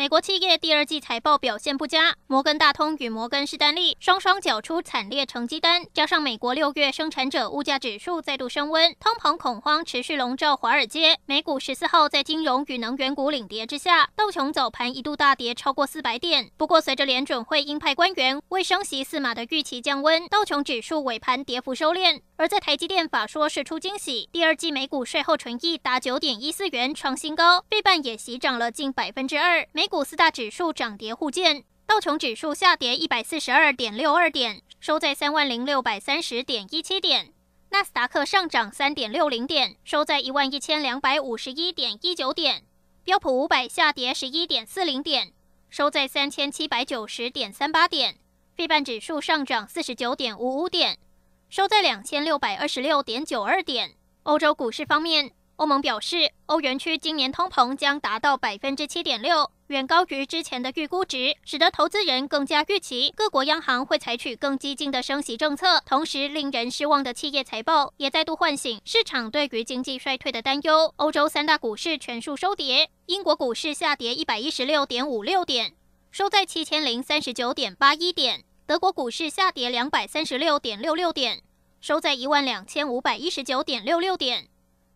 美国企业第二季财报表现不佳，摩根大通与摩根士丹利双双缴出惨烈成绩单，加上美国六月生产者物价指数再度升温，通膨恐慌持续笼罩华尔街。美股十四号在金融与能源股领跌之下，道琼早盘一度大跌超过四百点。不过，随着联准会鹰派官员为升息四码的预期降温，道琼指数尾盘跌幅收敛。而在台积电法说释出惊喜，第二季每股税后纯益达九点一四元，创新高，费半也喜涨了近百分之二。美股四大指数涨跌互见，道琼指数下跌一百四十二点六二点，收在三万零六百三十点一七点；纳斯达克上涨三点六零点，收在一万一千两百五十一点一九点；标普五百下跌十一点四零点，收在三千七百九十点三八点；费半指数上涨四十九点五五点。收在两千六百二十六点九二点。欧洲股市方面，欧盟表示，欧元区今年通膨将达到百分之七点六，远高于之前的预估值，使得投资人更加预期各国央行会采取更激进的升息政策。同时，令人失望的企业财报也再度唤醒市场对于经济衰退的担忧。欧洲三大股市全数收跌，英国股市下跌一百一十六点五六点，收在七千零三十九点八一点。德国股市下跌两百三十六点六六点，收在一万两千五百一十九点六六点。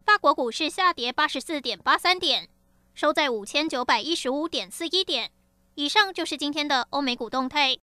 法国股市下跌八十四点八三点，收在五千九百一十五点四一点。以上就是今天的欧美股动态。